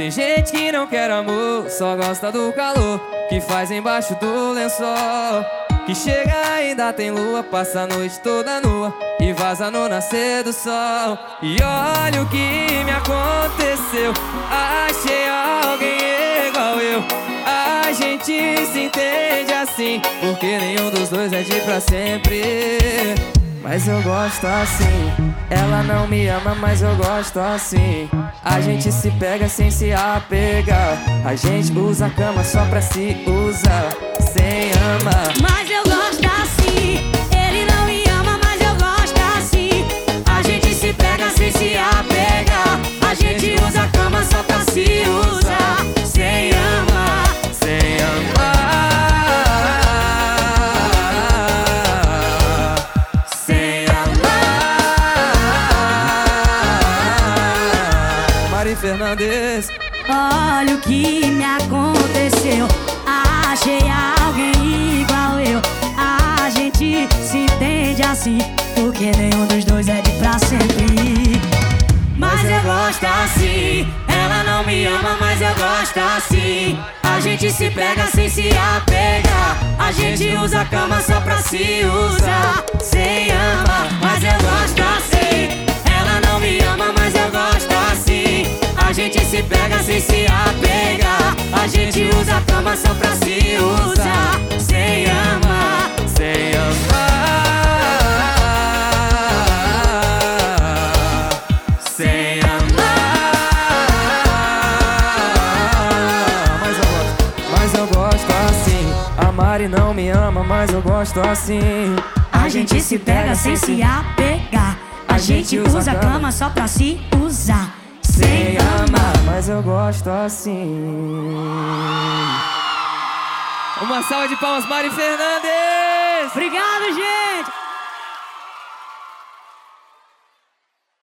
Tem gente que não quer amor, só gosta do calor que faz embaixo do lençol. Que chega ainda tem lua, passa a noite toda nua e vaza no nascer do sol. E olha o que me aconteceu, achei alguém igual eu. A gente se entende assim, porque nenhum dos dois é de pra sempre. Mas eu gosto assim. Ela não me ama, mas eu gosto assim. A gente se pega sem se apegar. A gente usa a cama só pra se usar, sem amar. Mas eu Fernandes. Olha o que me aconteceu. Achei alguém igual eu. A gente se entende assim. Porque nenhum dos dois é de pra sempre. Mas eu gosto assim. Ela não me ama, mas eu gosto assim. A gente se pega sem se apegar. A gente usa a cama só pra se usar. Sem amar, A gente se pega sem se apegar. A gente usa a cama só pra se usar. Sem amar. Sem amar. Sem amar. Mas eu gosto, mas eu gosto assim. A Mari não me ama, mas eu gosto assim. A gente se pega sem se apegar. A gente usa a cama só pra se usar. Sem amar eu gosto assim. Uma salva de palmas, Mari Fernandes! Obrigado, gente!